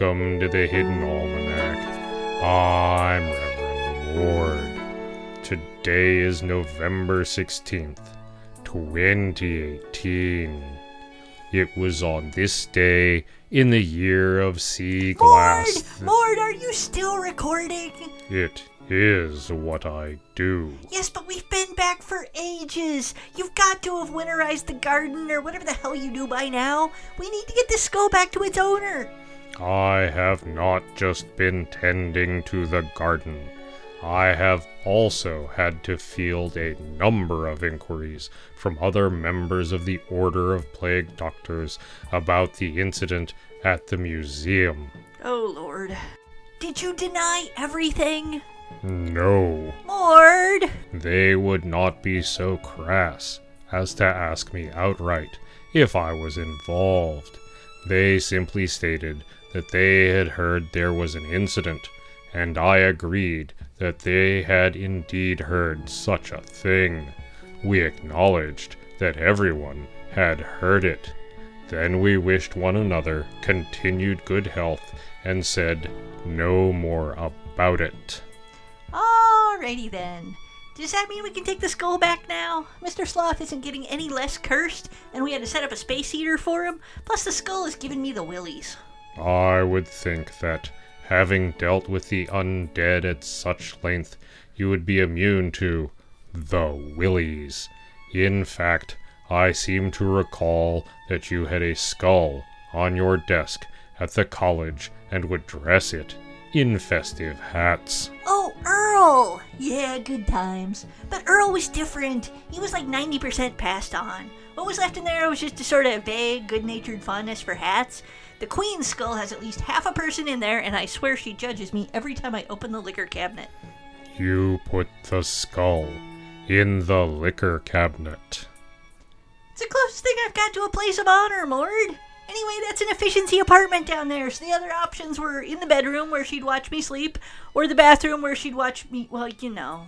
Welcome to the Hidden Almanac. I'm Reverend Mord. Today is November 16th, 2018. It was on this day in the year of sea glass. Mord! Mord, are you still recording? It is what I do. Yes, but we've been back for ages. You've got to have winterized the garden or whatever the hell you do by now. We need to get this skull back to its owner. I have not just been tending to the garden. I have also had to field a number of inquiries from other members of the Order of Plague Doctors about the incident at the museum. Oh, Lord. Did you deny everything? No, Lord! they would not be so crass as to ask me outright if I was involved. They simply stated that they had heard there was an incident, and I agreed that they had indeed heard such a thing. We acknowledged that everyone had heard it. Then we wished one another continued good health and said no more about it. Alrighty then. Does that mean we can take the skull back now? Mr. Sloth isn't getting any less cursed, and we had to set up a space heater for him. Plus, the skull is giving me the willies. I would think that, having dealt with the undead at such length, you would be immune to the willies. In fact, I seem to recall that you had a skull on your desk at the college and would dress it in festive hats. Oh, Earl! Yeah, good times. But Earl was different. He was like 90% passed on. What was left in there was just a sort of vague, good natured fondness for hats. The Queen's skull has at least half a person in there, and I swear she judges me every time I open the liquor cabinet. You put the skull in the liquor cabinet. It's the closest thing I've got to a place of honor, Mord. Anyway, that's an efficiency apartment down there, so the other options were in the bedroom where she'd watch me sleep, or the bathroom where she'd watch me, well, you know.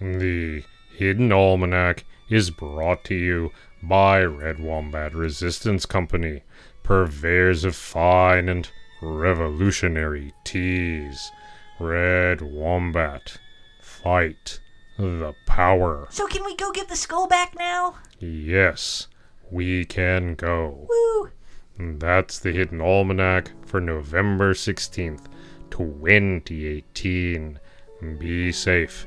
The Hidden Almanac is brought to you by Red Wombat Resistance Company, purveyors of fine and revolutionary teas. Red Wombat, fight the power. So can we go get the skull back now? Yes, we can go. Woo! That's the Hidden Almanac for November 16th, 2018. Be safe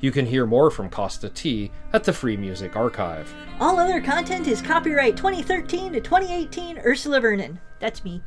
You can hear more from Kosta T at the Free Music Archive. All other content is copyright 2013 to 2018 Ursula Vernon. That's me.